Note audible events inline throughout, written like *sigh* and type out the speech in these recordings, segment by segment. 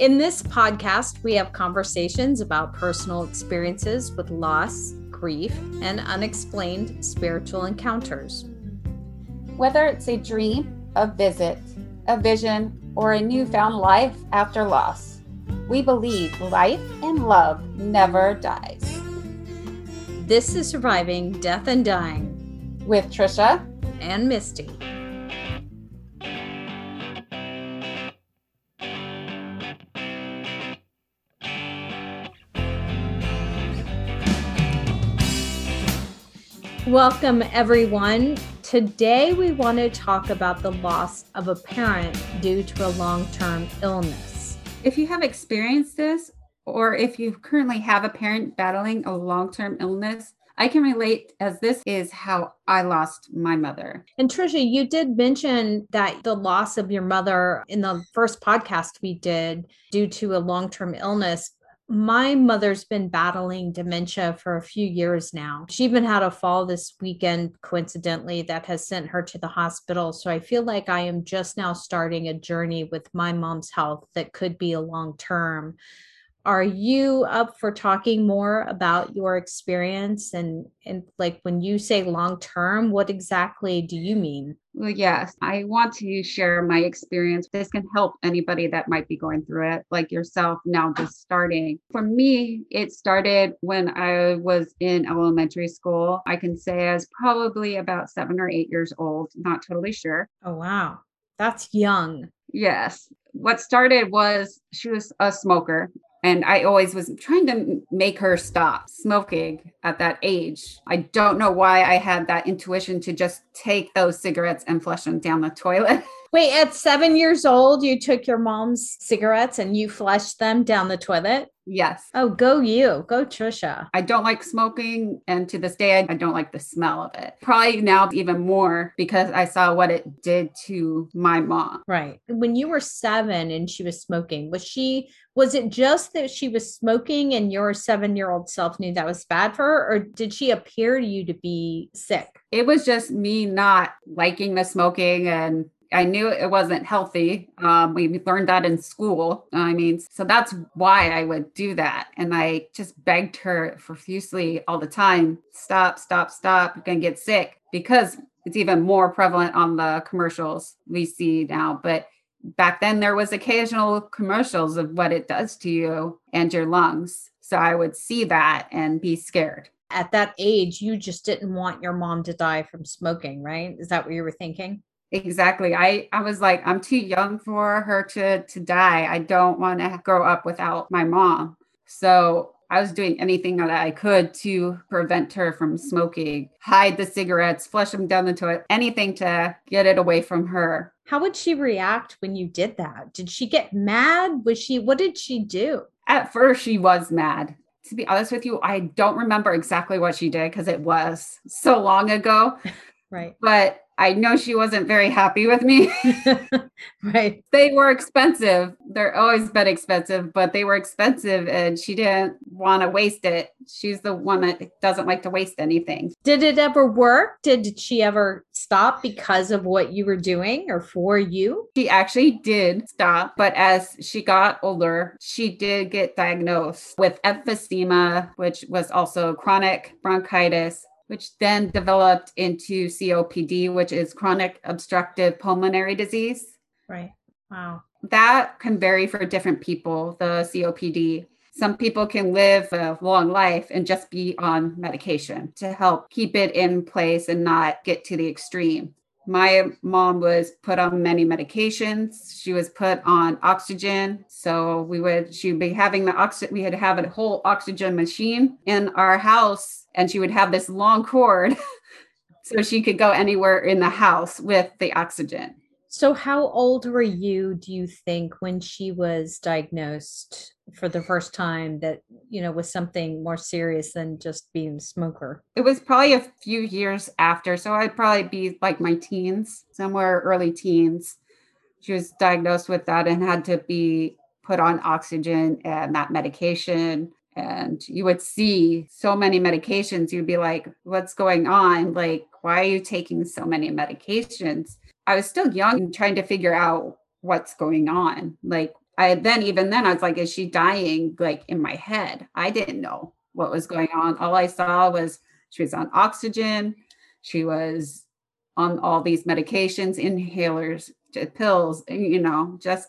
In this podcast, we have conversations about personal experiences with loss, grief, and unexplained spiritual encounters. Whether it's a dream, a visit, a vision, or a newfound life after loss, we believe life and love never dies. This is Surviving Death and Dying with Tricia and Misty. Welcome, everyone. Today, we want to talk about the loss of a parent due to a long term illness. If you have experienced this, or if you currently have a parent battling a long term illness, I can relate as this is how I lost my mother. And Tricia, you did mention that the loss of your mother in the first podcast we did due to a long term illness my mother's been battling dementia for a few years now. She even had a fall this weekend, coincidentally, that has sent her to the hospital. So I feel like I am just now starting a journey with my mom's health that could be a long term are you up for talking more about your experience? And and like when you say long term what exactly do you mean? Well yes i want to share my experience. This can help anybody that might be going through it like yourself now just starting. For me it started when i was in elementary school. I can say i was probably about seven or eight years old not totally sure. Oh wow. That's young. Yes. What started was she was a smoker and I always was trying to make her stop smoking at that age. I don't know why I had that intuition to just take those cigarettes and flush them down the toilet. *laughs* Wait, at seven years old, you took your mom's cigarettes and you flushed them down the toilet? Yes. Oh, go you. Go Tricia. I don't like smoking. And to this day, I don't like the smell of it. Probably now even more because I saw what it did to my mom. Right. When you were seven and she was smoking, was she, was it just that she was smoking and your seven year old self knew that was bad for her? Or did she appear to you to be sick? It was just me not liking the smoking and I knew it wasn't healthy. Um, we learned that in school. I mean, so that's why I would do that. And I just begged her profusely all the time stop, stop, stop. You're going to get sick because it's even more prevalent on the commercials we see now. But back then, there was occasional commercials of what it does to you and your lungs. So I would see that and be scared. At that age, you just didn't want your mom to die from smoking, right? Is that what you were thinking? Exactly. I, I was like, I'm too young for her to, to die. I don't want to grow up without my mom. So I was doing anything that I could to prevent her from smoking, hide the cigarettes, flush them down the toilet, anything to get it away from her. How would she react when you did that? Did she get mad? Was she, what did she do? At first, she was mad. To be honest with you, I don't remember exactly what she did because it was so long ago. *laughs* right. But I know she wasn't very happy with me. *laughs* right. They were expensive. They're always been expensive, but they were expensive and she didn't want to waste it. She's the one that doesn't like to waste anything. Did it ever work? Did she ever stop because of what you were doing or for you? She actually did stop, but as she got older, she did get diagnosed with emphysema, which was also chronic bronchitis which then developed into COPD, which is chronic obstructive pulmonary disease. Right. Wow. That can vary for different people, the COPD. Some people can live a long life and just be on medication to help keep it in place and not get to the extreme. My mom was put on many medications. She was put on oxygen. So we would, she'd be having the oxygen, we had to have a whole oxygen machine in our house and she would have this long cord *laughs* so she could go anywhere in the house with the oxygen. So, how old were you, do you think, when she was diagnosed for the first time that, you know, was something more serious than just being a smoker? It was probably a few years after. So, I'd probably be like my teens, somewhere early teens. She was diagnosed with that and had to be put on oxygen and that medication and you would see so many medications you'd be like what's going on like why are you taking so many medications i was still young and trying to figure out what's going on like I then, even then, I was like, is she dying like in my head? I didn't know what was going on. All I saw was she was on oxygen. She was on all these medications, inhalers, pills, you know, just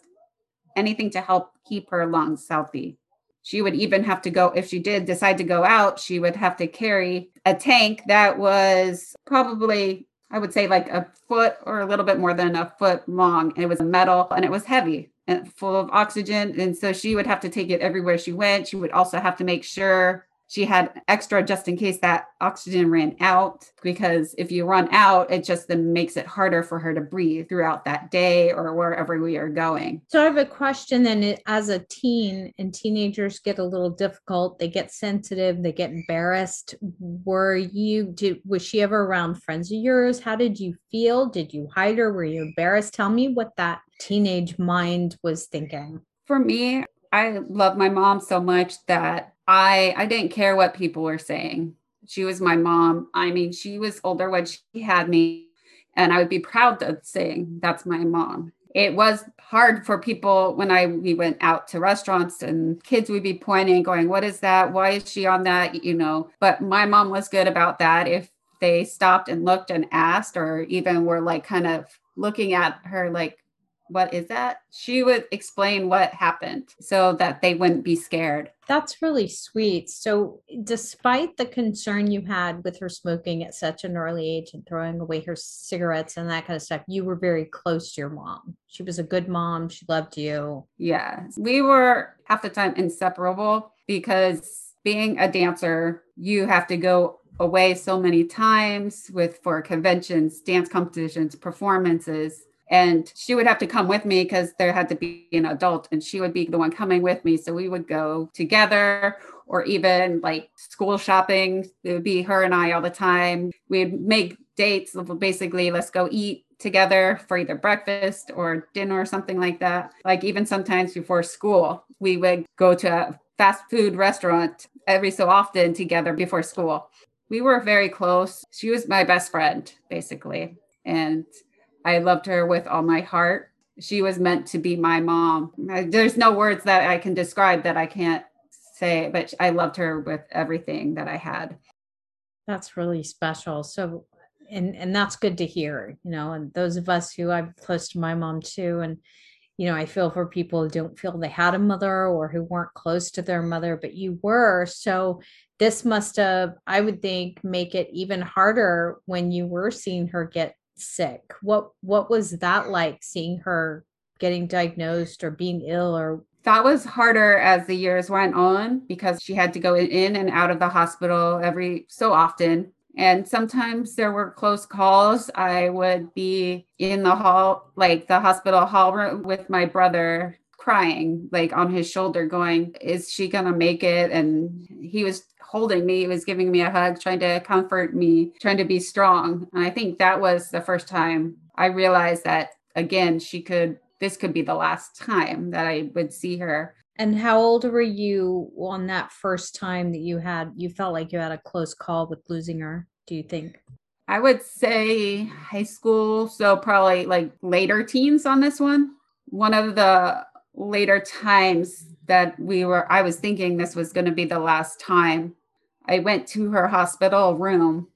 anything to help keep her lungs healthy. She would even have to go, if she did decide to go out, she would have to carry a tank that was probably, I would say, like a foot or a little bit more than a foot long. And it was metal and it was heavy full of oxygen. And so she would have to take it everywhere she went. She would also have to make sure she had extra just in case that oxygen ran out because if you run out it just then makes it harder for her to breathe throughout that day or wherever we are going. So i have a question then as a teen and teenagers get a little difficult they get sensitive they get embarrassed. Were you did was she ever around friends of yours? How did you feel? Did you hide her? Were you embarrassed? Tell me what that teenage mind was thinking. For me I love my mom so much that I I didn't care what people were saying. She was my mom. I mean, she was older when she had me, and I would be proud to saying that's my mom. It was hard for people when I we went out to restaurants and kids would be pointing, going, "What is that? Why is she on that?" You know. But my mom was good about that. If they stopped and looked and asked, or even were like kind of looking at her like what is that? She would explain what happened so that they wouldn't be scared. That's really sweet. So, despite the concern you had with her smoking at such an early age and throwing away her cigarettes and that kind of stuff, you were very close to your mom. She was a good mom. She loved you. Yeah. We were half the time inseparable because being a dancer, you have to go away so many times with for conventions, dance competitions, performances and she would have to come with me because there had to be an adult and she would be the one coming with me. So we would go together or even like school shopping. It would be her and i all the time. We'd make dates basically let's go eat together for either breakfast or dinner or something like that. Like even sometimes before school we would go to a fast food restaurant every so often together before school. We were very close. She was my best friend basically. And I loved her with all my heart. She was meant to be my mom. There's no words that I can describe that I can't say, but I loved her with everything that I had. That's really special. So, and and that's good to hear, you know. And those of us who I'm close to my mom too, and you know, I feel for people who don't feel they had a mother or who weren't close to their mother, but you were. So this must have, I would think, make it even harder when you were seeing her get sick? What what was that like seeing her getting diagnosed or being ill or that was harder as the years went on because she had to go in and out of the hospital every so often. And sometimes there were close calls. I would be in the hall like the hospital hall room with my brother crying like on his shoulder going is she gonna make it? And he was holding me, he was giving me a hug, trying to comfort me, trying to be strong. And I think that was the first time I realized that again, she could, this could be the last time that I would see her. And how old were you on that first time that you had, you felt like you had a close call with losing her, do you think? I would say high school. So probably like later teens on this one. One of the later times that we were, I was thinking this was going to be the last time I went to her hospital room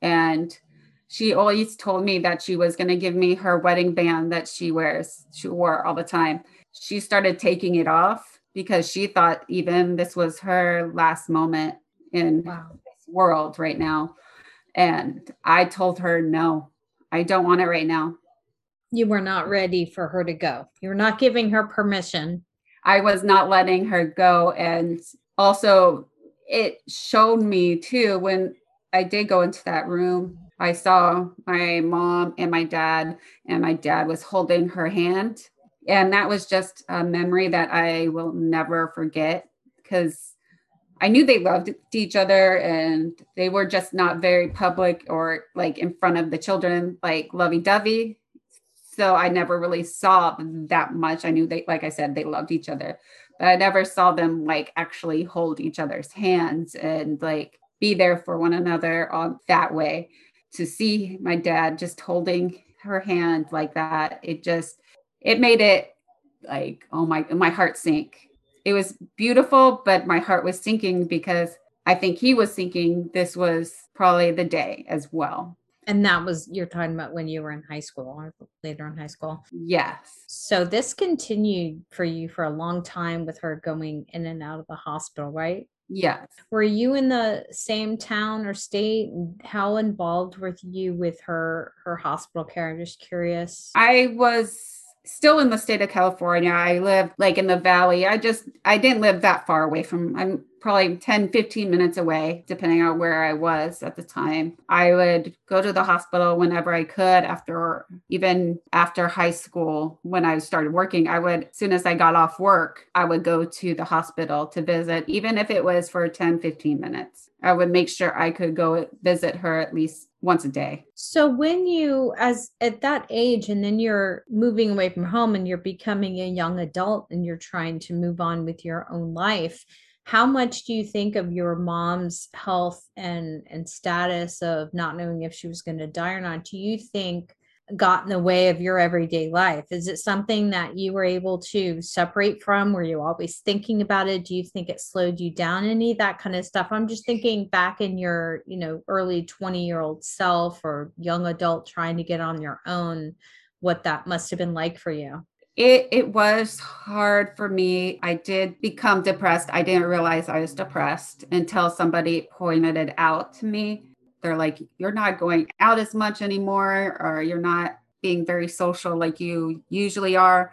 and she always told me that she was going to give me her wedding band that she wears, she wore all the time. She started taking it off because she thought even this was her last moment in wow. this world right now. And I told her, no, I don't want it right now. You were not ready for her to go. You were not giving her permission. I was not letting her go. And also, it showed me too when I did go into that room. I saw my mom and my dad, and my dad was holding her hand. And that was just a memory that I will never forget because I knew they loved each other and they were just not very public or like in front of the children, like lovey dovey. So I never really saw that much. I knew they, like I said, they loved each other I never saw them like actually hold each other's hands and like be there for one another on that way. To see my dad just holding her hand like that, it just it made it like, oh my, my heart sank. It was beautiful, but my heart was sinking because I think he was thinking this was probably the day as well. And that was you're talking about when you were in high school or later in high school. Yes. So this continued for you for a long time with her going in and out of the hospital, right? Yes. Were you in the same town or state? How involved were you with her her hospital care? I'm just curious. I was still in the state of California. I lived like in the valley. I just I didn't live that far away from I'm probably 10 15 minutes away depending on where I was at the time. I would go to the hospital whenever I could after even after high school when I started working. I would as soon as I got off work, I would go to the hospital to visit even if it was for 10 15 minutes. I would make sure I could go visit her at least once a day. So when you as at that age and then you're moving away from home and you're becoming a young adult and you're trying to move on with your own life, how much do you think of your mom's health and and status of not knowing if she was going to die or not? Do you think got in the way of your everyday life? Is it something that you were able to separate from? Were you always thinking about it? Do you think it slowed you down any that kind of stuff? I'm just thinking back in your, you know, early 20 year old self or young adult trying to get on your own, what that must have been like for you. It it was hard for me. I did become depressed. I didn't realize I was depressed until somebody pointed it out to me they're like you're not going out as much anymore or you're not being very social like you usually are.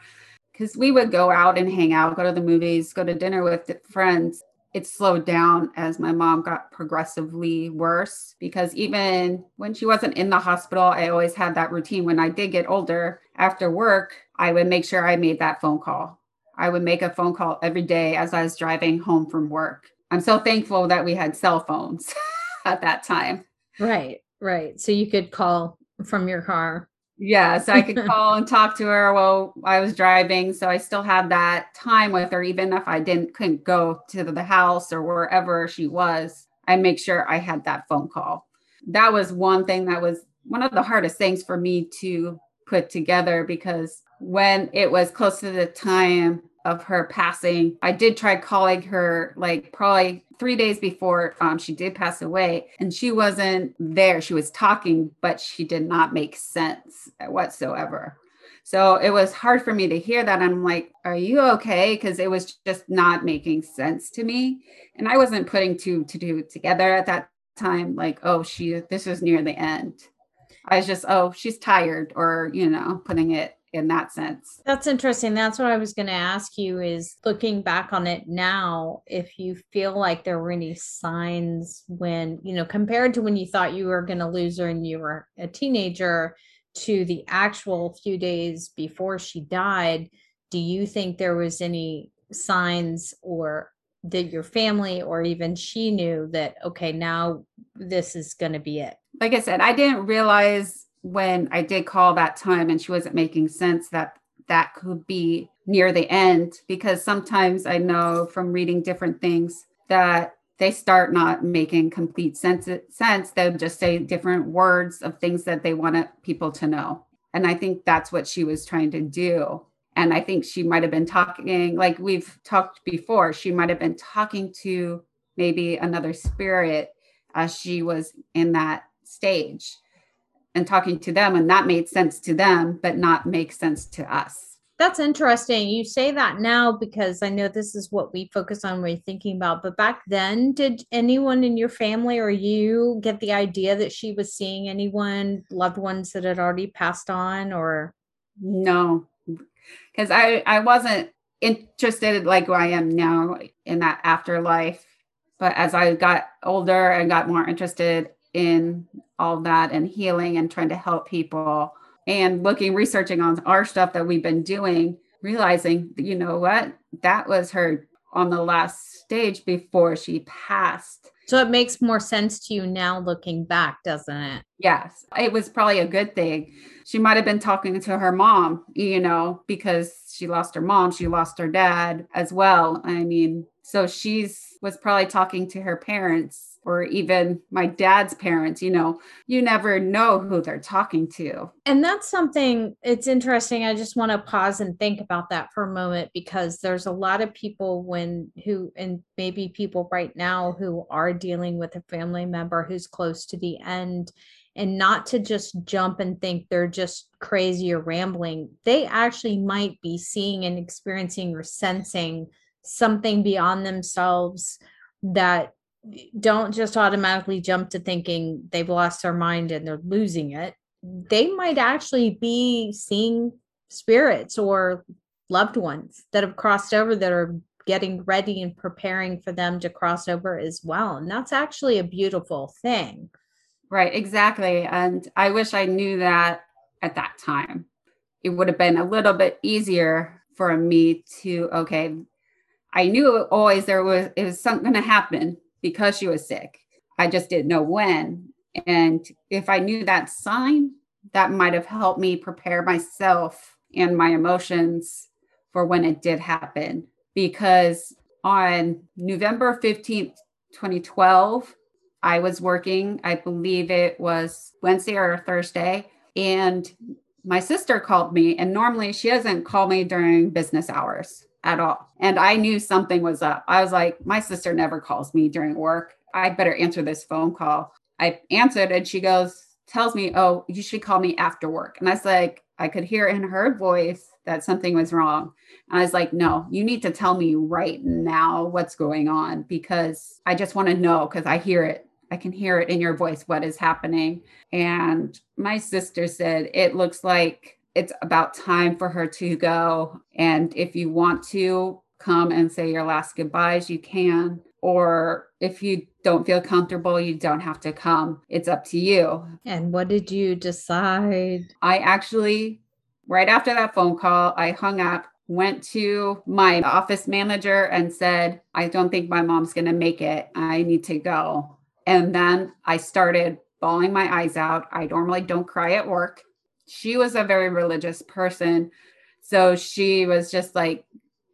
Because we would go out and hang out go to the movies go to dinner with friends. It slowed down as my mom got progressively worse because even when she wasn't in the hospital i always had that routine. When i did get older after work i would make sure i made that phone call. I would make a phone call every day as i was driving home from work. I'm so thankful that we had cell phones *laughs* at that time Right, right. So you could call from your car. Yes, yeah, so I could *laughs* call and talk to her while I was driving. So I still had that time with her, even if I didn't couldn't go to the house or wherever she was. I make sure I had that phone call. That was one thing that was one of the hardest things for me to put together because when it was close to the time of her passing. I did try calling her like probably three days before um, she did pass away, and she wasn't there. She was talking, but she did not make sense whatsoever. So it was hard for me to hear that. I'm like, are you okay? Because it was just not making sense to me. And I wasn't putting two to do together at that time, like, oh, she this is near the end. I was just, oh, she's tired, or you know, putting it in that sense. That's interesting. That's what I was going to ask you is looking back on it now, if you feel like there were any signs when, you know, compared to when you thought you were going to lose her and you were a teenager to the actual few days before she died, do you think there was any signs or that your family or even she knew that okay now this is going to be it like i said i didn't realize when I did call that time and she wasn't making sense that that could be near the end because sometimes I know from reading different things that they start not making complete sense sense. They'll just say different words of things that they wanted people to know. And I think that's what she was trying to do. And I think she might have been talking like we've talked before she might have been talking to maybe another spirit as she was in that stage and talking to them and that made sense to them but not make sense to us. That's interesting. You say that now because i know this is what we focus on when we're thinking about but back then did anyone in your family or you get the idea that she was seeing anyone loved ones that had already passed on or? No. Because i i wasn't interested like i am now in that afterlife but as i got older and got more interested in all that and healing and trying to help people and looking researching on our stuff that we've been doing realizing you know what? That was her on the last stage before she passed. So it makes more sense to you now looking back doesn't it? Yes it was probably a good thing. She might have been talking to her mom you know because she lost her mom she lost her dad as well. I mean so she's was probably talking to her parents or even my dad's parents, you know, you never know who they're talking to. And that's something it's interesting. I just want to pause and think about that for a moment because there's a lot of people when who and maybe people right now who are dealing with a family member who's close to the end and not to just jump and think they're just crazy or rambling. They actually might be seeing and experiencing or sensing something beyond themselves that don't just automatically jump to thinking they've lost their mind and they're losing it. They might actually be seeing spirits or loved ones that have crossed over that are getting ready and preparing for them to cross over as well. And that's actually a beautiful thing. Right, exactly. And I wish I knew that at that time. It would have been a little bit easier for me to, okay, I knew always there was it was something going to happen because she was sick. I just didn't know when. And if I knew that sign, that might have helped me prepare myself and my emotions for when it did happen. Because on November 15th, 2012, I was working, I believe it was Wednesday or Thursday, and my sister called me. And normally she doesn't call me during business hours at all. And I knew something was up. I was like, my sister never calls me during work. I better answer this phone call. I answered and she goes, tells me, Oh, you should call me after work. And I was like, I could hear in her voice that something was wrong. And I was like, No, you need to tell me right now what's going on because I just want to know because I hear it. I can hear it in your voice what is happening. And my sister said, It looks like it's about time for her to go. And if you want to come and say your last goodbyes, you can. Or if you don't feel comfortable, you don't have to come. It's up to you. And what did you decide? I actually, right after that phone call, I hung up, went to my office manager and said, I don't think my mom's going to make it. I need to go. And then I started bawling my eyes out. I normally don't cry at work she was a very religious person. So she was just like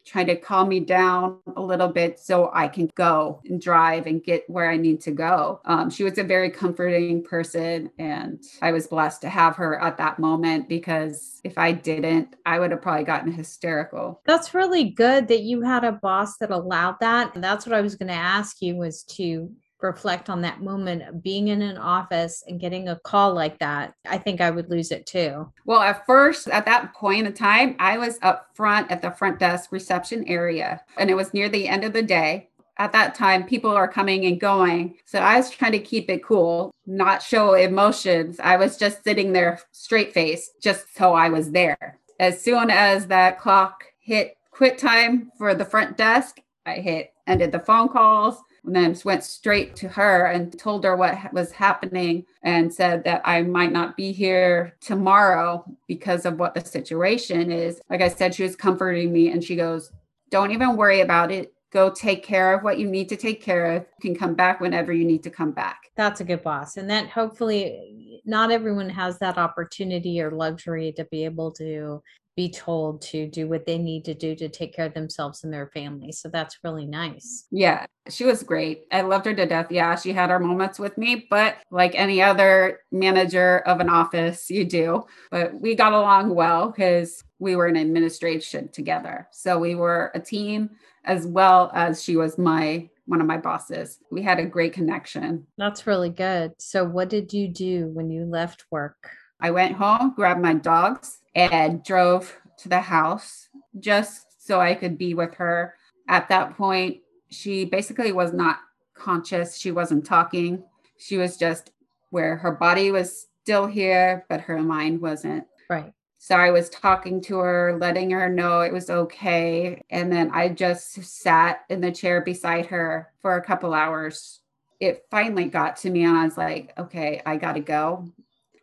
trying to calm me down a little bit so I can go and drive and get where I need to go. Um, she was a very comforting person, and I was blessed to have her at that moment because if I didn't, I would have probably gotten hysterical. That's really good that you had a boss that allowed that. And that's what I was going to ask you was to reflect on that moment of being in an office and getting a call like that, I think I would lose it too. Well, at first, at that point in time, I was up front at the front desk reception area, and it was near the end of the day. At that time, people are coming and going. So I was trying to keep it cool, not show emotions. I was just sitting there straight face, just so I was there. As soon as that clock hit quit time for the front desk, I hit ended the phone calls and then went straight to her and told her what was happening and said that I might not be here tomorrow because of what the situation is. Like I said, she was comforting me and she goes, Don't even worry about it. Go take care of what you need to take care of. You can come back whenever you need to come back. That's a good boss. And that hopefully not everyone has that opportunity or luxury to be able to be told to do what they need to do to take care of themselves and their family. So that's really nice. Yeah, she was great. I loved her to death. Yeah, she had her moments with me, but like any other manager of an office, you do. But we got along well because we were in administration together. So we were a team as well as she was my one of my bosses. We had a great connection. That's really good. So what did you do when you left work? I went home, grabbed my dogs, and drove to the house just so I could be with her. At that point, she basically was not conscious. She wasn't talking. She was just where her body was still here, but her mind wasn't. Right. So I was talking to her, letting her know it was okay. And then I just sat in the chair beside her for a couple hours. It finally got to me, and I was like, okay, I got to go.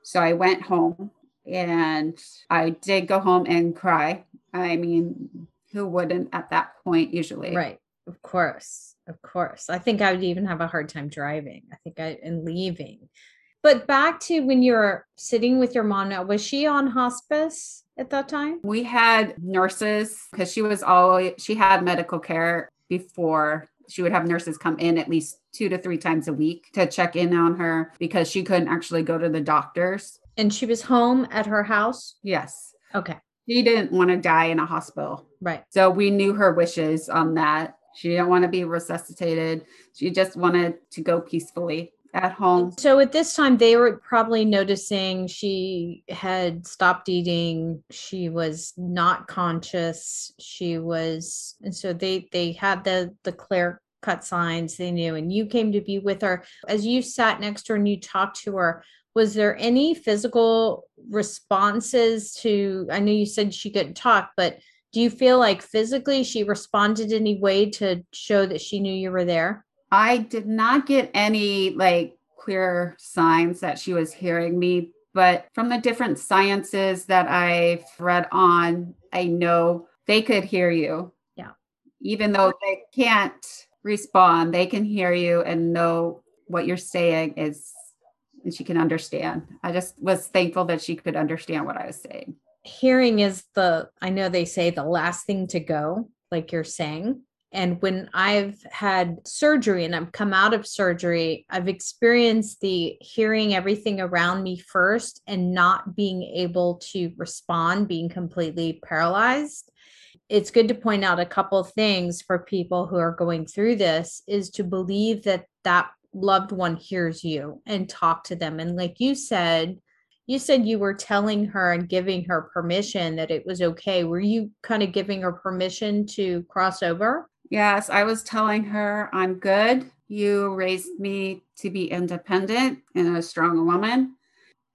So I went home and I did go home and cry. I mean, who wouldn't at that point usually? Right. Of course. Of course. I think I would even have a hard time driving. I think I and leaving. But back to when you're sitting with your mom now, was she on hospice at that time? We had nurses because she was always she had medical care before she would have nurses come in at least two to three times a week to check in on her because she couldn't actually go to the doctors. And she was home at her house? Yes. Okay. She didn't want to die in a hospital. Right. So we knew her wishes on that. She didn't want to be resuscitated. She just wanted to go peacefully at home. So at this time, they were probably noticing she had stopped eating. She was not conscious. She was, and so they they had the the clear cut signs they knew. And you came to be with her as you sat next to her and you talked to her. Was there any physical responses to? I know you said she couldn't talk, but do you feel like physically she responded any way to show that she knew you were there? I did not get any like clear signs that she was hearing me, but from the different sciences that I've read on, I know they could hear you. Yeah. Even though they can't respond, they can hear you and know what you're saying is and she can understand. I just was thankful that she could understand what I was saying. Hearing is the I know they say the last thing to go, like you're saying. And when I've had surgery and I've come out of surgery, I've experienced the hearing everything around me first and not being able to respond, being completely paralyzed. It's good to point out a couple things for people who are going through this is to believe that that loved one hears you and talk to them. And like you said, you said you were telling her and giving her permission that it was okay. Were you kind of giving her permission to cross over? Yes, I was telling her, I'm good. You raised me to be independent and a strong woman.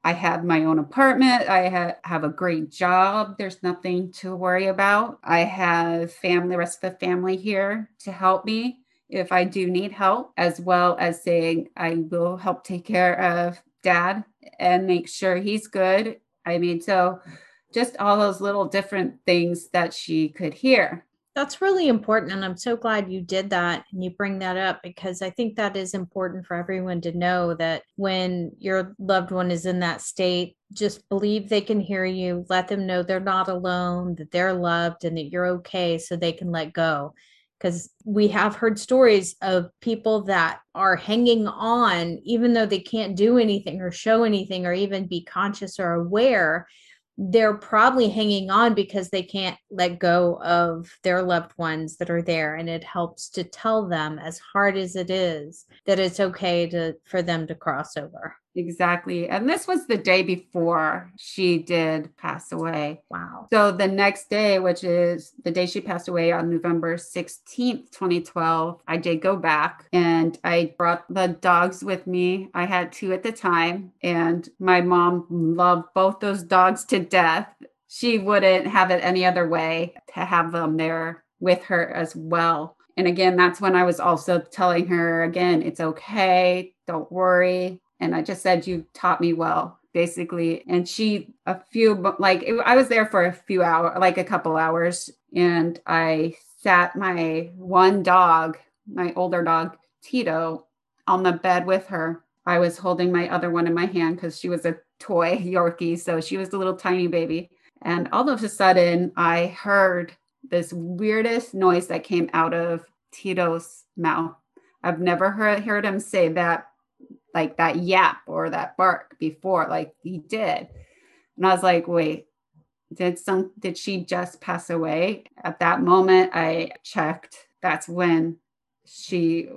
I have my own apartment. I ha- have a great job. There's nothing to worry about. I have family, the rest of the family here to help me if I do need help, as well as saying I will help take care of dad and make sure he's good. I mean, so just all those little different things that she could hear. That's really important. And I'm so glad you did that and you bring that up because I think that is important for everyone to know that when your loved one is in that state, just believe they can hear you, let them know they're not alone, that they're loved, and that you're okay so they can let go. Because we have heard stories of people that are hanging on, even though they can't do anything or show anything or even be conscious or aware they're probably hanging on because they can't let go of their loved ones that are there and it helps to tell them as hard as it is that it's okay to for them to cross over Exactly. And this was the day before she did pass away. wow So the next day, which is the day she passed away on November 16th, 2012, I did go back and I brought the dogs with me. I had two at the time, and my mom loved both those dogs to death. She wouldn't have it any other way to have them there with her as well. And again, that's when I was also telling her again, it's okay, don't worry. And I just said, You taught me well, basically. And she, a few, like, it, I was there for a few hours, like a couple hours. And I sat my one dog, my older dog, Tito, on the bed with her. I was holding my other one in my hand because she was a toy *laughs* Yorkie. So she was a little tiny baby. And all of a sudden, I heard this weirdest noise that came out of Tito's mouth. I've never heard, heard him say that like that yap or that bark before like he did. And i was like wait did some did she just pass away? At that moment i checked. That's when she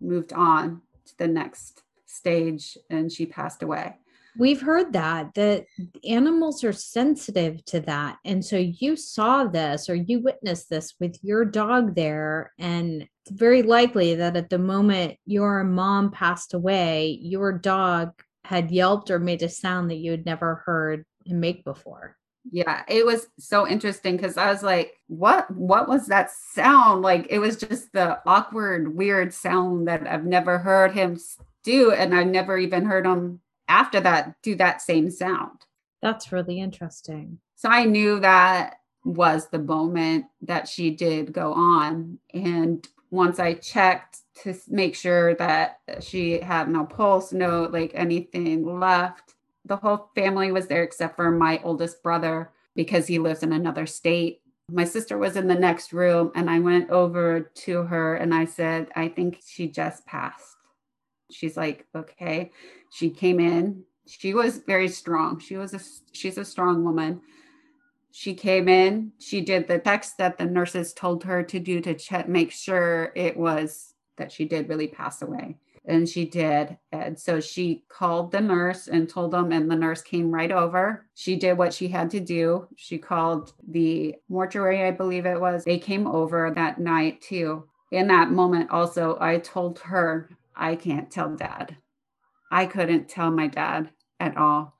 moved on to the next stage and she passed away. We've heard that that animals are sensitive to that. And so you saw this or you witnessed this with your dog there and very likely that at the moment your mom passed away your dog had yelped or made a sound that you had never heard him make before yeah it was so interesting because i was like what what was that sound like it was just the awkward weird sound that i've never heard him do and i've never even heard him after that do that same sound. That's really interesting. So I knew that was the moment that she did go on. And once I checked to make sure that she had no pulse, no like anything left, the whole family was there except for my oldest brother because he lives in another state. My sister was in the next room, and I went over to her and I said, I think she just passed. She's like, okay. She came in. She was very strong. She was a she's a strong woman. She came in. She did the text that the nurses told her to do to check, make sure it was that she did really pass away and she did. And so she called the nurse and told them, and the nurse came right over. She did what she had to do. She called the mortuary, I believe it was. They came over that night too. In that moment, also, I told her, I can't tell dad. I couldn't tell my dad at all.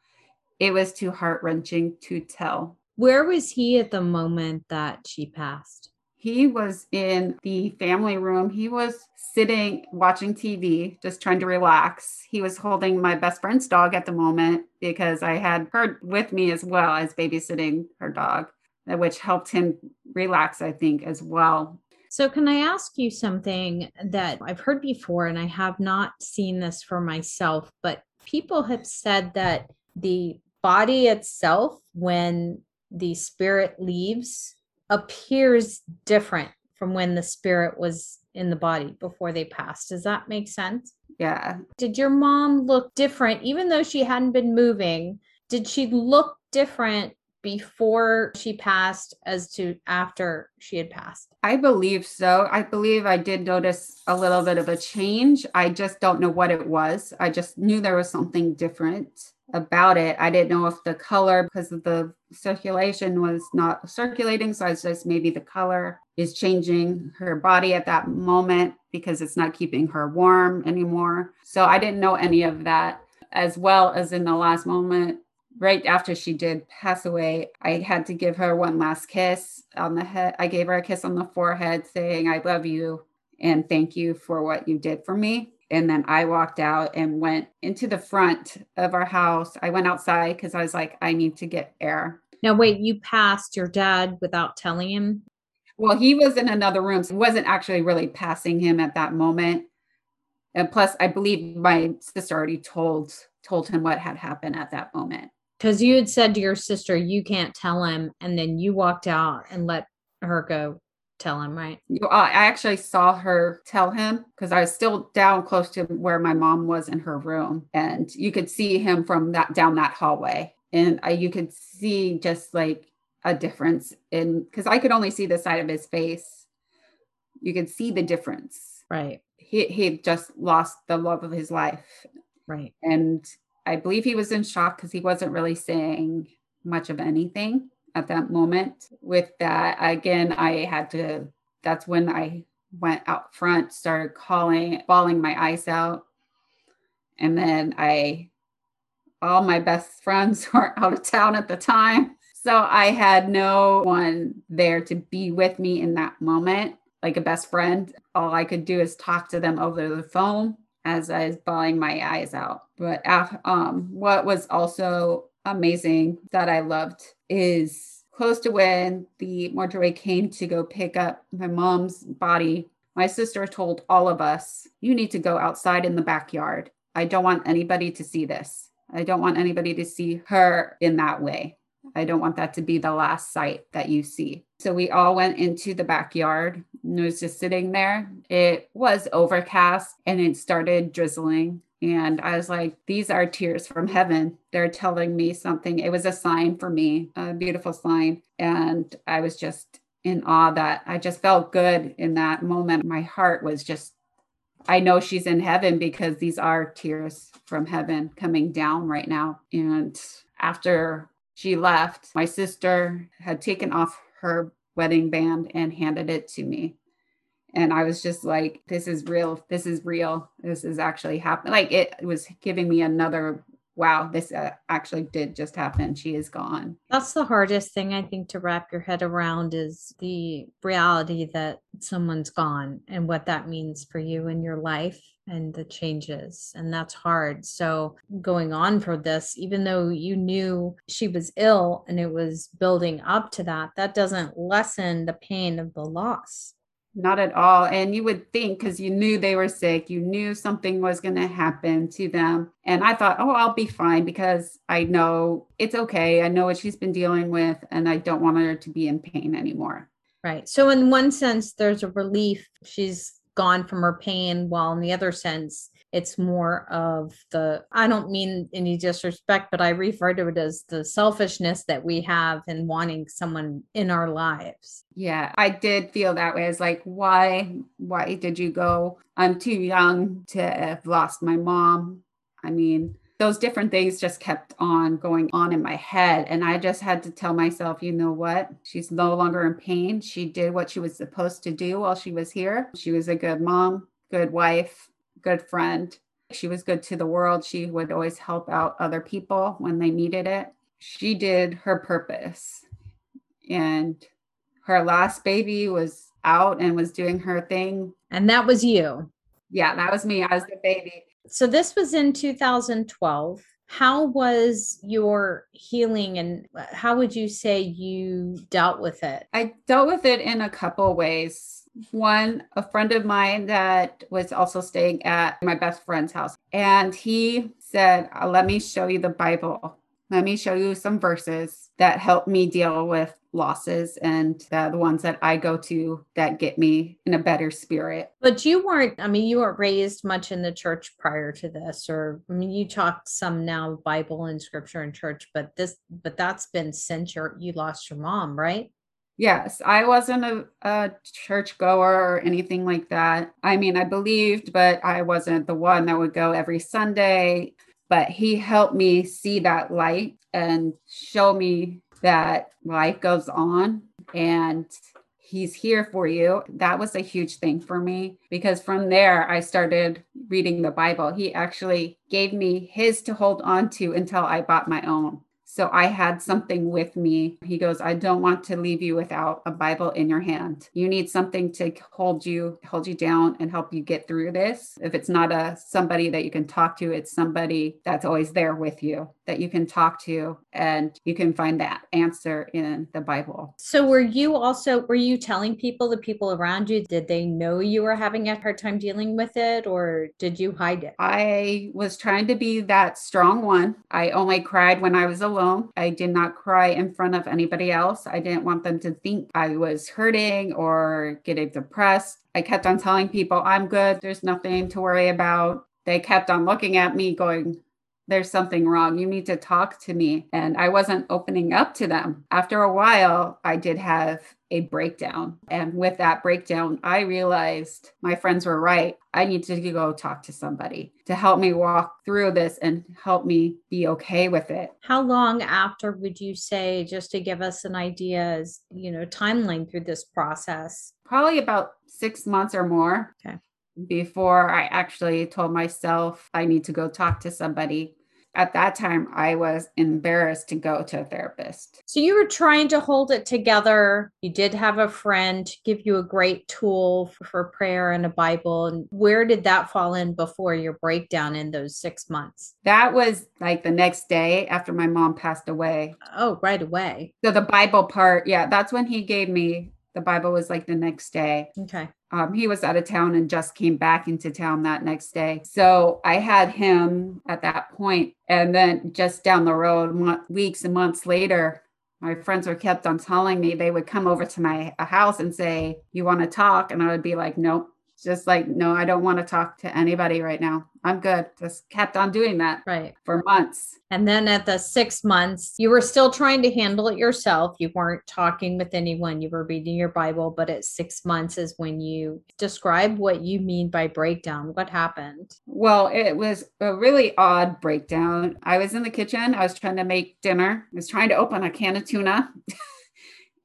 It was too heart wrenching to tell. Where was he at the moment that she passed? He was in the family room. He was sitting watching TV, just trying to relax. He was holding my best friend's dog at the moment because I had her with me as well as babysitting her dog, which helped him relax, I think, as well. So, can I ask you something that I've heard before, and I have not seen this for myself, but people have said that the body itself, when the spirit leaves, appears different from when the spirit was in the body before they passed. Does that make sense? Yeah. Did your mom look different, even though she hadn't been moving? Did she look different before she passed as to after she had passed? I believe so. I believe I did notice a little bit of a change. I just don't know what it was. I just knew there was something different about it. I didn't know if the color, because of the circulation was not circulating. So I was just maybe the color is changing her body at that moment because it's not keeping her warm anymore. So I didn't know any of that. As well as in the last moment, right after she did pass away, I had to give her one last kiss on the head. I gave her a kiss on the forehead saying, I love you and thank you for what you did for me. And then I walked out and went into the front of our house. I went outside because I was like, I need to get air. Now, wait, you passed your dad without telling him? Well, he was in another room. So wasn't actually really passing him at that moment. And plus, I believe my sister already told told him what had happened at that moment. Because you had said to your sister, you can't tell him, and then you walked out and let her go tell him, right? Uh, I actually saw her tell him because I was still down close to where my mom was in her room, and you could see him from that down that hallway, and I, you could see just like a difference in because I could only see the side of his face. You could see the difference. Right. He he just lost the love of his life. Right. And I believe he was in shock because he wasn't really saying much of anything at that moment. With that, again, I had to, that's when I went out front, started calling, bawling my eyes out. And then I, all my best friends *laughs* were out of town at the time. So I had no one there to be with me in that moment, like a best friend. All I could do is talk to them over the phone as I was bawling my eyes out. But um, what was also amazing that I loved is close to when the mortuary came to go pick up my mom's body. My sister told all of us, You need to go outside in the backyard. I don't want anybody to see this. I don't want anybody to see her in that way. I don't want that to be the last sight that you see. So we all went into the backyard and was just sitting there. It was overcast and it started drizzling. And I was like, these are tears from heaven. They're telling me something. It was a sign for me, a beautiful sign. And I was just in awe that I just felt good in that moment. My heart was just, I know she's in heaven because these are tears from heaven coming down right now. And after she left, my sister had taken off her wedding band and handed it to me and i was just like this is real this is real. This is actually happening like it was giving me another wow this uh, actually did just happen. She is gone. That's the hardest thing i think to wrap your head around is the reality that someone's gone and what that means for you in your life and the changes. And that's hard. So going on for this even though you knew she was ill and it was building up to that that doesn't lessen the pain of the loss not at all. And you would think because you knew they were sick, you knew something was going to happen to them. And I thought, oh, I'll be fine because I know it's okay. I know what she's been dealing with, and I don't want her to be in pain anymore. Right. So, in one sense, there's a relief. She's gone from her pain, while in the other sense, it's more of the, I don't mean any disrespect, but I refer to it as the selfishness that we have in wanting someone in our lives. Yeah, I did feel that way. It's like, why, why did you go? I'm too young to have lost my mom. I mean, those different things just kept on going on in my head. And I just had to tell myself, you know what? She's no longer in pain. She did what she was supposed to do while she was here. She was a good mom, good wife, good friend. She was good to the world. She would always help out other people when they needed it. She did her purpose. And her last baby was out and was doing her thing. And that was you. Yeah, that was me. I was the baby. So this was in 2012. How was your healing and how would you say you dealt with it? I dealt with it in a couple ways one a friend of mine that was also staying at my best friend's house and he said uh, let me show you the bible let me show you some verses that help me deal with losses and the, ones that I go to that get me in a better spirit. But you weren't, I mean, you weren't raised much in the church prior to this, or I mean, you talk some now Bible and scripture and church, but this, but that's been since you lost your mom, right? Yes, I wasn't a, a church goer or anything like that. I mean, I believed, but I wasn't the one that would go every Sunday. But he helped me see that light and show me that life goes on and he's here for you. That was a huge thing for me because from there I started reading the Bible. He actually gave me his to hold on to until I bought my own. So I had something with me. He goes, I don't want to leave you without a Bible in your hand. You need something to hold you, hold you down and help you get through this. If it's not a somebody that you can talk to, it's somebody that's always there with you that you can talk to and you can find that answer in the Bible. So were you also were you telling people the people around you did they know you were having a hard time dealing with it or did you hide it? I was trying to be that strong one. I only cried when I was alone alone. I did not cry in front of anybody else. I didn't want them to think I was hurting or getting depressed. I kept on telling people, I'm good. There's nothing to worry about. They kept on looking at me, going, there's something wrong. You need to talk to me. And I wasn't opening up to them. After a while, I did have a breakdown. And with that breakdown, I realized my friends were right. I needed to go talk to somebody to help me walk through this and help me be okay with it. How long after would you say, just to give us an idea, as you know, timeline through this process? Probably about six months or more. Okay before I actually told myself I need to go talk to somebody. At that time, I was embarrassed to go to a therapist. So you were trying to hold it together. You did have a friend give you a great tool for, for prayer and a Bible. And where did that fall in before your breakdown in those six months? That was like the next day after my mom passed away. Oh, right away. So the Bible part, yeah, that's when he gave me the Bible was like the next day. Okay. Um, he was out of town and just came back into town that next day. So I had him at that point, And then just down the road, weeks and months later, my friends were kept on telling me they would come over to my house and say, You want to talk? And I would be like, Nope, just like, no, I don't want to talk to anybody right now. I'm good. Just kept on doing that right for months. And then at the six months, you were still trying to handle it yourself. You weren't talking with anyone. You were reading your Bible. But at six months is when you describe what you mean by breakdown. What happened? Well, it was a really odd breakdown. I was in the kitchen. I was trying to make dinner. I was trying to open a can of tuna. *laughs*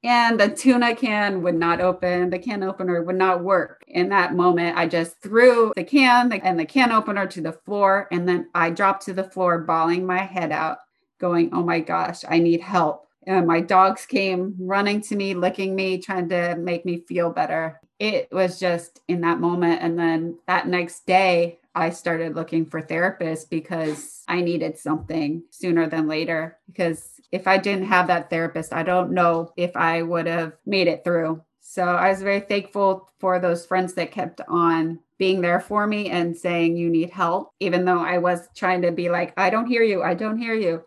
and the tuna can would not open the can opener would not work in that moment i just threw the can and the can opener to the floor and then i dropped to the floor bawling my head out going oh my gosh i need help and my dogs came running to me licking me trying to make me feel better it was just in that moment and then that next day I started looking for therapists because I needed something sooner than later. Because if I didn't have that therapist, I don't know if I would have made it through. So I was very thankful for those friends that kept on being there for me and saying, You need help, even though I was trying to be like, I don't hear you, I don't hear you.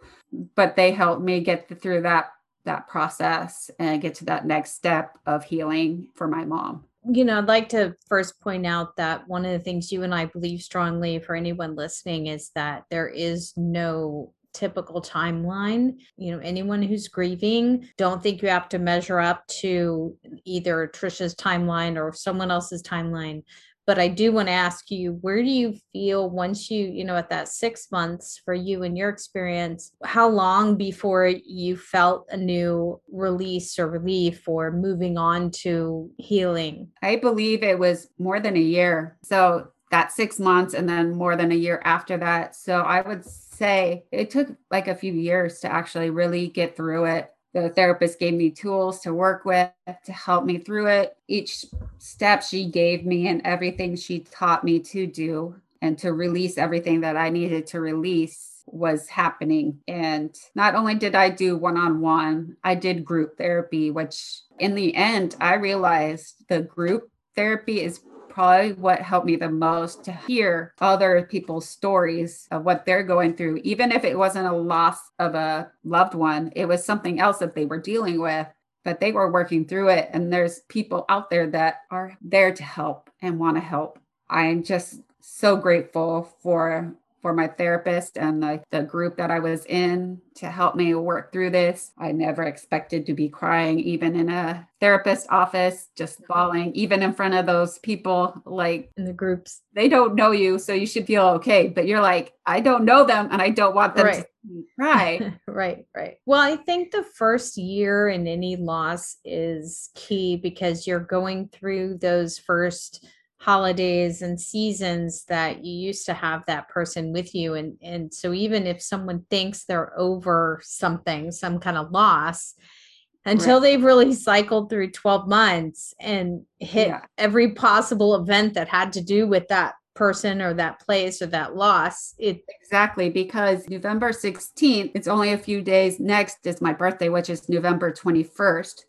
But they helped me get through that that process and get to that next step of healing for my mom. You know, I'd like to first point out that one of the things you and I believe strongly for anyone listening is that there is no typical timeline. You know, anyone who's grieving, don't think you have to measure up to either Tricia's timeline or someone else's timeline. But I do want to ask you, where do you feel once you, you know, at that six months for you and your experience, how long before you felt a new release or relief or moving on to healing? I believe it was more than a year. So that six months and then more than a year after that. So I would say it took like a few years to actually really get through it. The therapist gave me tools to work with to help me through it. Each step she gave me and everything she taught me to do and to release everything that I needed to release was happening. And not only did I do one on one, I did group therapy, which in the end, I realized the group therapy is probably what helped me the most to hear other people's stories of what they're going through. Even if it wasn't a loss of a loved one, it was something else that they were dealing with, but they were working through it. And there's people out there that are there to help and want to help. I'm just so grateful for for my therapist and the, the group that I was in to help me work through this. I never expected to be crying, even in a therapist office, just bawling, even in front of those people like in the groups. They don't know you, so you should feel okay. But you're like, I don't know them and I don't want them right. to cry. Right? *laughs* Right, right. Well, I think the first year in any loss is key because you're going through those first holidays and seasons that you used to have that person with you and and so even if someone thinks they're over something some kind of loss until right. they've really cycled through 12 months and hit yeah. every possible event that had to do with that person or that place or that loss it exactly because november 16th it's only a few days next is my birthday which is november 21st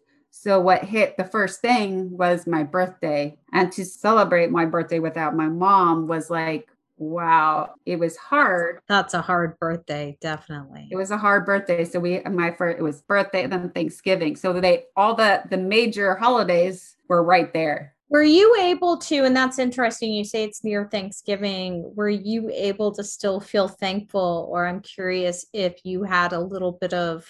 so, what hit the first thing was my birthday. And to celebrate my birthday without my mom was like, wow, it was hard. That's a hard birthday, definitely. It was a hard birthday. So, we, my first, it was birthday, and then Thanksgiving. So, they, all the, the major holidays were right there. Were you able to, and that's interesting, you say it's near Thanksgiving, were you able to still feel thankful? Or I'm curious if you had a little bit of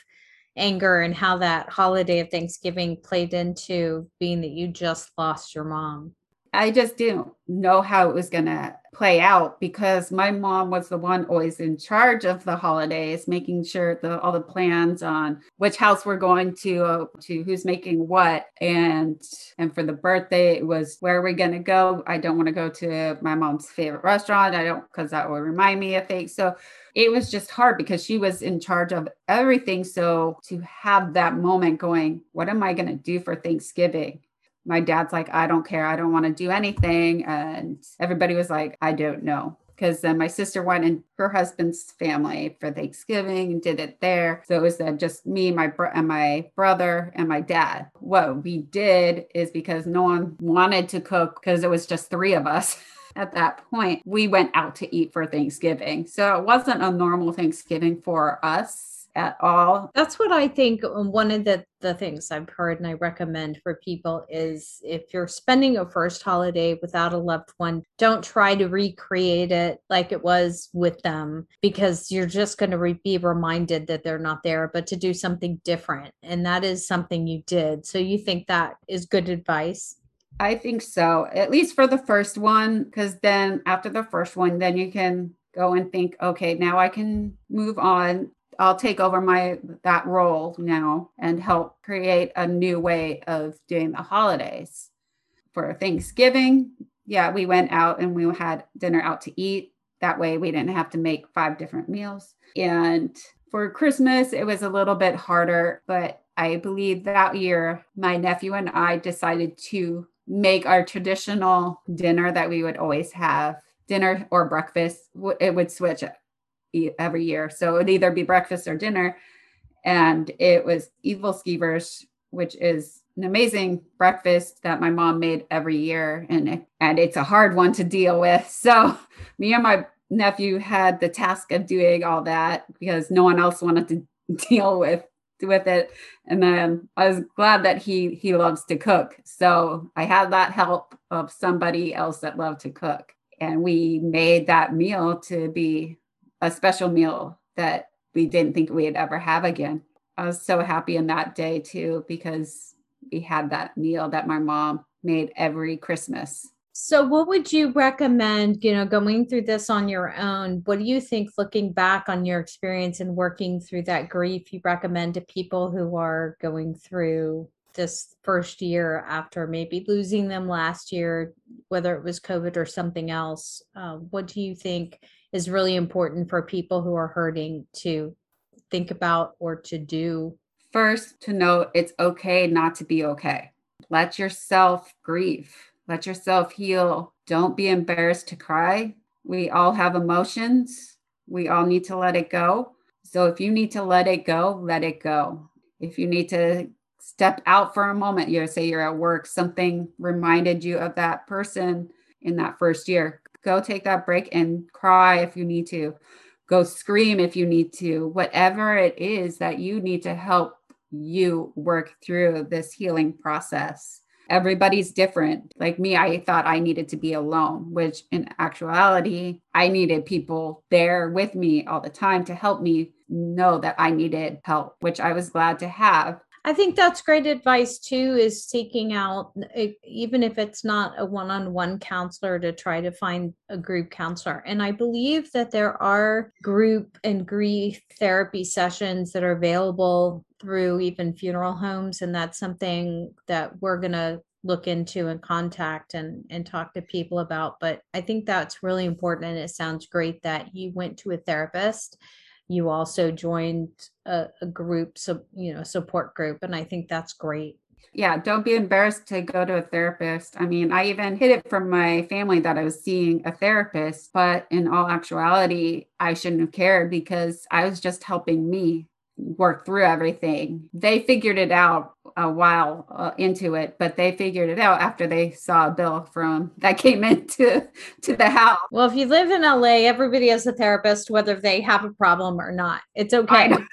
anger and how that holiday of Thanksgiving played into being that you just lost your mom. I just didn't know how it was going to play out because my mom was the one always in charge of the holidays, making sure the all the plans on which house we're going to, uh, to who's making what, and and for the birthday it was where are we going to go? I don't want to go to my mom's favorite restaurant. I don't because that will remind me of things. So it was just hard because she was in charge of everything. So to have that moment going, what am I going to do for Thanksgiving? My dad's like, I don't care. I don't want to do anything. And everybody was like, I don't know. Because then my sister went in her husband's family for Thanksgiving and did it there. So it was uh, just me, my bro- and my brother and my dad. What we did is because no one wanted to cook because it was just three of us. *laughs* at that point, we went out to eat for Thanksgiving. So it wasn't a normal Thanksgiving for us at all. That's what I think um, one of the, the things I've heard and I recommend for people is if you're spending a first holiday without a loved one, don't try to recreate it like it was with them because you're just going to re- be reminded that they're not there, but to do something different. And that is something you did. So you think that is good advice? I think so, at least for the first one, because then after the first one, then you can go and think, okay, now I can move on. I'll take over my that role now and help create a new way of doing the holidays. For Thanksgiving, yeah, we went out and we had dinner out to eat. That way we didn't have to make five different meals. And for Christmas, it was a little bit harder, but I believe that year my nephew and I decided to make our traditional dinner that we would always have dinner or breakfast it would switch every year. So it would either be breakfast or dinner. And it was aebleskivers which is an amazing breakfast that my mom made every year. And and it's a hard one to deal with. *laughs* So me and my nephew had the task of doing all that because no one else wanted to *laughs* deal with with it. And then i was glad that he he loves to cook. So i had that help of somebody else that loved to cook. And we made that meal to be a special meal that we didn't think we'd ever have again i was so happy in that day too because we had that meal that my mom made every christmas so, what would you recommend, you know, going through this on your own? What do you think, looking back on your experience and working through that grief, you recommend to people who are going through this first year after maybe losing them last year, whether it was COVID or something else? Uh, what do you think is really important for people who are hurting to think about or to do? First, to know it's okay not to be okay. Let yourself grieve let yourself heal. Don't be embarrassed to cry. We all have emotions. We all need to let it go. So if you need to let it go, let it go. If you need to step out for a moment, you say you're at work, something reminded you of that person in that first year, go take that break and cry if you need to. Go scream if you need to. Whatever it is that you need to help you work through this healing process everybody's different. Like me, I thought I needed to be alone, which in actuality, I needed people there with me all the time to help me know that I needed help, which I was glad to have. I think that's great advice too is seeking out even if it's not a one-on-one counselor to try to find a group counselor. And I believe that there are group and grief therapy sessions that are available through even funeral homes and that's something that we're going to look into and contact and and talk to people about but i think that's really important and it sounds great that you went to a therapist you also joined a, a group so you know support group and i think that's great. Yeah don't be embarrassed to go to a therapist. I mean i even hid it from my family that i was seeing a therapist but in all actuality i shouldn't have cared because i was just helping me work through everything. They figured it out a while uh, into it, but they figured it out after they saw a bill from *laughs* that came into to the house. Well, if you live in LA, everybody has a therapist, whether they have a problem or not. It's okay. I know.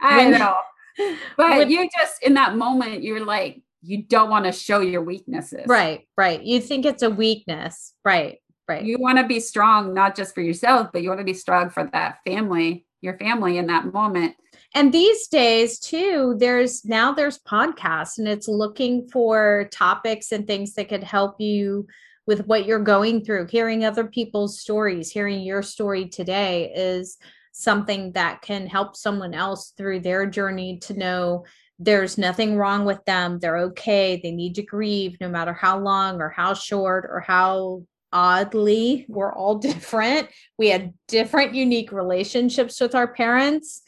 I know. *laughs* But With, you just in that moment, you're like, you don't want to show your weaknesses. Right, right. You think it's a weakness. Right, right. You want to be strong, not just for yourself, but you want to be strong for that family, your family in that moment and these days too there's now there's podcasts and it's looking for topics and things that could help you with what you're going through. Hearing other people's stories hearing your story today is something that can help someone else through their journey to know there's nothing wrong with them. They're okay. They need to grieve no matter how long or how short or how oddly we're all *laughs* different. We had different unique relationships with our parents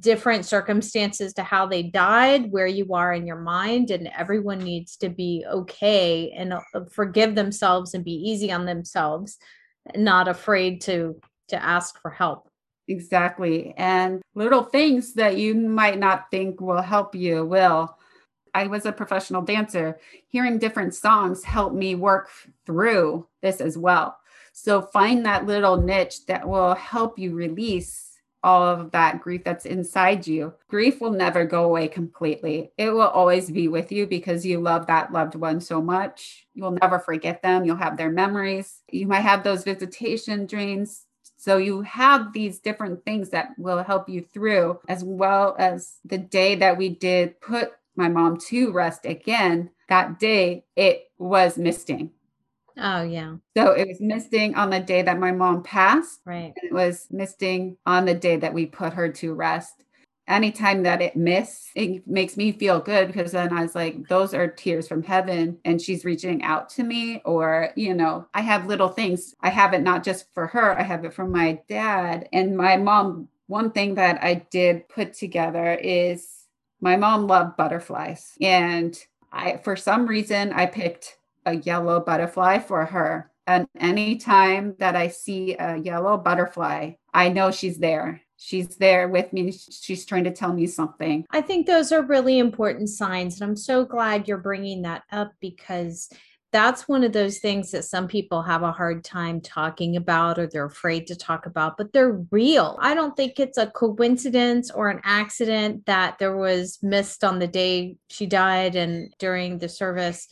different circumstances to how they died, where you are in your mind, and everyone needs to be okay and uh, forgive themselves and be easy on themselves, not afraid to to ask for help. Exactly. And little things that you might not think will help you will. I was a professional dancer. Hearing different songs helped me work through this as well. So find that little niche that will help you release all of that grief that's inside you. Grief will never go away completely. It will always be with you because you love that loved one so much. You'll never forget them. You'll have their memories. You might have those visitation dreams. So you have these different things that will help you through, as well as the day that we did put my mom to rest again. That day, it was misting Oh, yeah. So it was misting on the day that my mom passed. Right. it was misting on the day that we put her to rest. Anytime that it missed, it makes me feel good because then I was like, those are tears from heaven and she's reaching out to me. Or, you know, I have little things. I have it not just for her, I have it for my dad and my mom. One thing that I did put together is my mom loved butterflies. And I, for some reason, I picked a yellow butterfly for her. And anytime that I see a yellow butterfly, I know she's there. she's there with me. She's trying to tell me something. I think those are really important signs. And I'm so glad you're bringing that up because that's one of those things that some people have a hard time talking about or they're afraid to talk about, but they're real. I don't think it's a coincidence or an accident that there was mist on the day she died and during the service.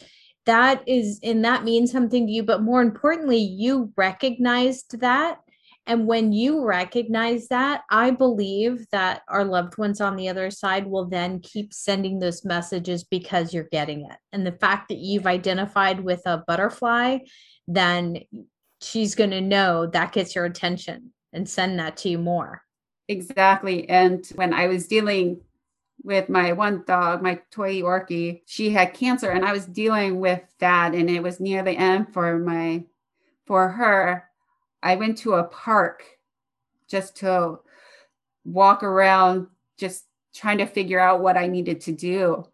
That is, and that means something to you, but more importantly, you recognized that and when you recognize that, I believe that our loved ones on the other side will then keep sending those messages because you're getting it. And the fact that you've identified with a butterfly, then she's going to know that gets your attention and send that to you more. Exactly. And when I was dealing with my one dog, my toy Yorkie, she had cancer and I was dealing with that and it was near the end for my for her I went to a park just to walk around, just trying to figure out what I needed to do.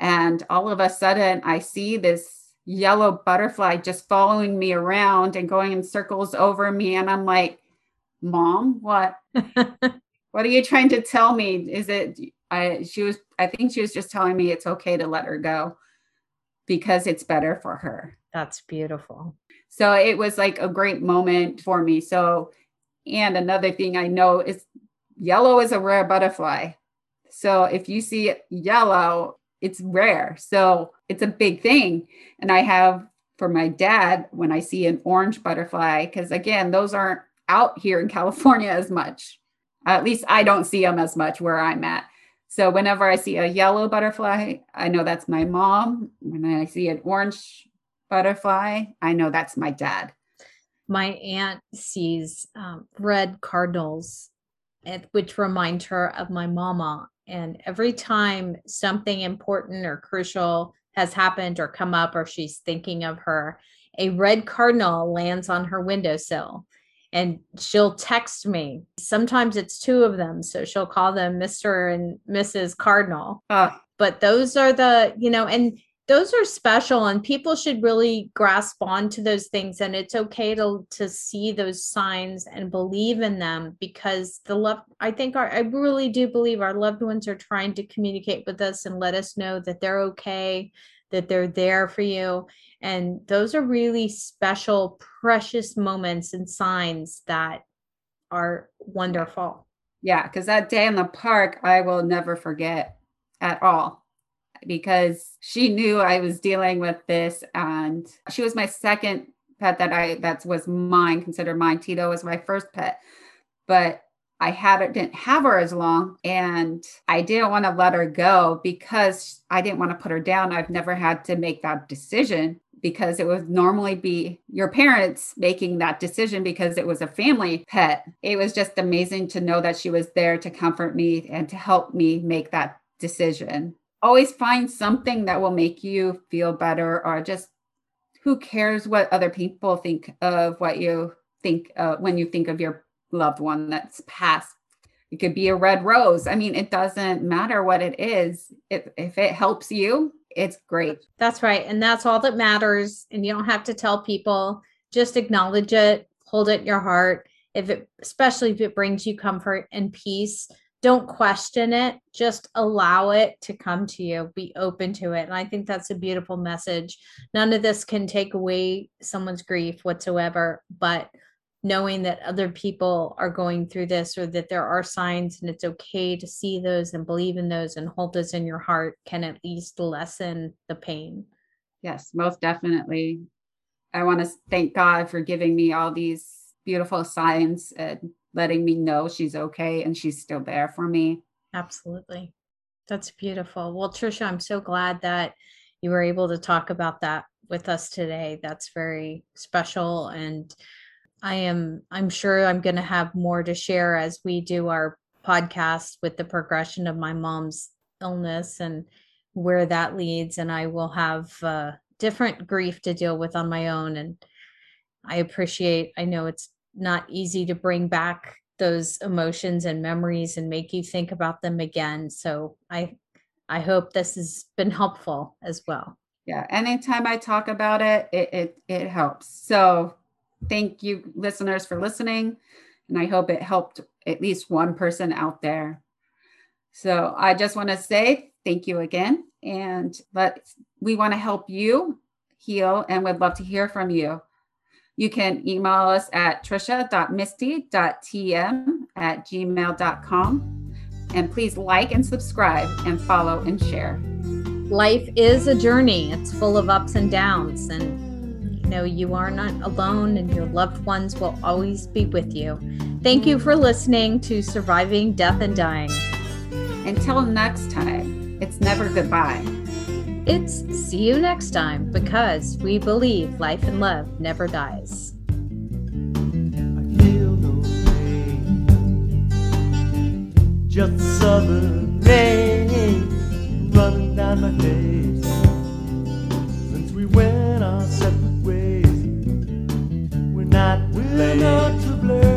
And all of a sudden, I see this yellow butterfly just following me around and going in circles over me. And I'm like, Mom, what? *laughs* what are you trying to tell me? Is it, I, she was, I think she was just telling me it's okay to let her go because it's better for her. That's beautiful. So it was like a great moment for me. So, and another thing I know is yellow is a rare butterfly. So if you see yellow, it's rare. So it's a big thing. And I have for my dad when I see an orange butterfly, because again, those aren't out here in *laughs* California as much. At least I don't see them as much where I'm at. So whenever I see a yellow butterfly, I know that's my mom. When I see an orange butterfly, I know that's my dad. My aunt sees um, red cardinals, which remind her of my mama. And every time something important or crucial has happened or come up, or she's thinking of her, a red cardinal lands on her windowsill and she'll text me. Sometimes it's two of them. So she'll call them Mr. and Mrs. Cardinal. Uh, but those are the, you know, and those are special and people should really grasp onto those things and it's okay to to see those signs and believe in them because the love i think our i really do believe our loved ones are trying to communicate with us and let us know that they're okay that they're there for you and those are really special precious moments and signs that are wonderful yeah because that day in the park i will never forget at all because she knew I was dealing with this and she was my second pet that I that was mine, considered mine. Tito was my first pet. But I had it didn't have her as long and I didn't want to let her go because I didn't want to put her down. I've never had to make that decision because it would normally be your parents making that decision because it was a family pet. It was just amazing to know that she was there to comfort me and to help me make that decision. Always find something that will make you feel better or just who cares what other people think of what you think uh, when you think of your loved one that's passed. It could be a red rose. I mean it doesn't matter what it is. If, if it helps you it's great. That's right and that's all that matters and you don't have to tell people. Just acknowledge it hold it in your heart. If it especially if it brings you comfort and peace don't question it just allow it to come to you be open to it and i think that's a beautiful message. None of this can take away someone's grief whatsoever but knowing that other people are going through this or that there are signs and it's okay to see those and believe in those and hold those in your heart can at least lessen the pain yes most definitely i want to thank god for giving me all these beautiful signs and letting me know she's okay and she's still there for me. Absolutely. That's beautiful. Well, Tricia, I'm so glad that you were able to talk about that with us today. That's very special and I am I'm sure I'm going to have more to share as we do our podcast with the progression of my mom's illness and where that leads and I will have uh, different grief to deal with on my own and I appreciate I know it's not easy to bring back those emotions and memories and make you think about them again. So I I hope this has been helpful as well. Yeah, anytime I talk about it, it it, it helps. So thank you listeners for listening and I hope it helped at least one person out there. So I just want to say thank you again. And let we want to help you heal and would love to hear from you. You can email us at tricia.misty.tm at gmail.com. And please like and subscribe and follow and share. Life is a journey, it's full of ups and downs. And know, you are not alone, and your loved ones will always be with you. Thank you for listening to Surviving Death and Dying. Until next time, it's never goodbye. It's see you next time because we believe life and love never dies. just southern rain running down my face separate ways. We're not, we're not to blame.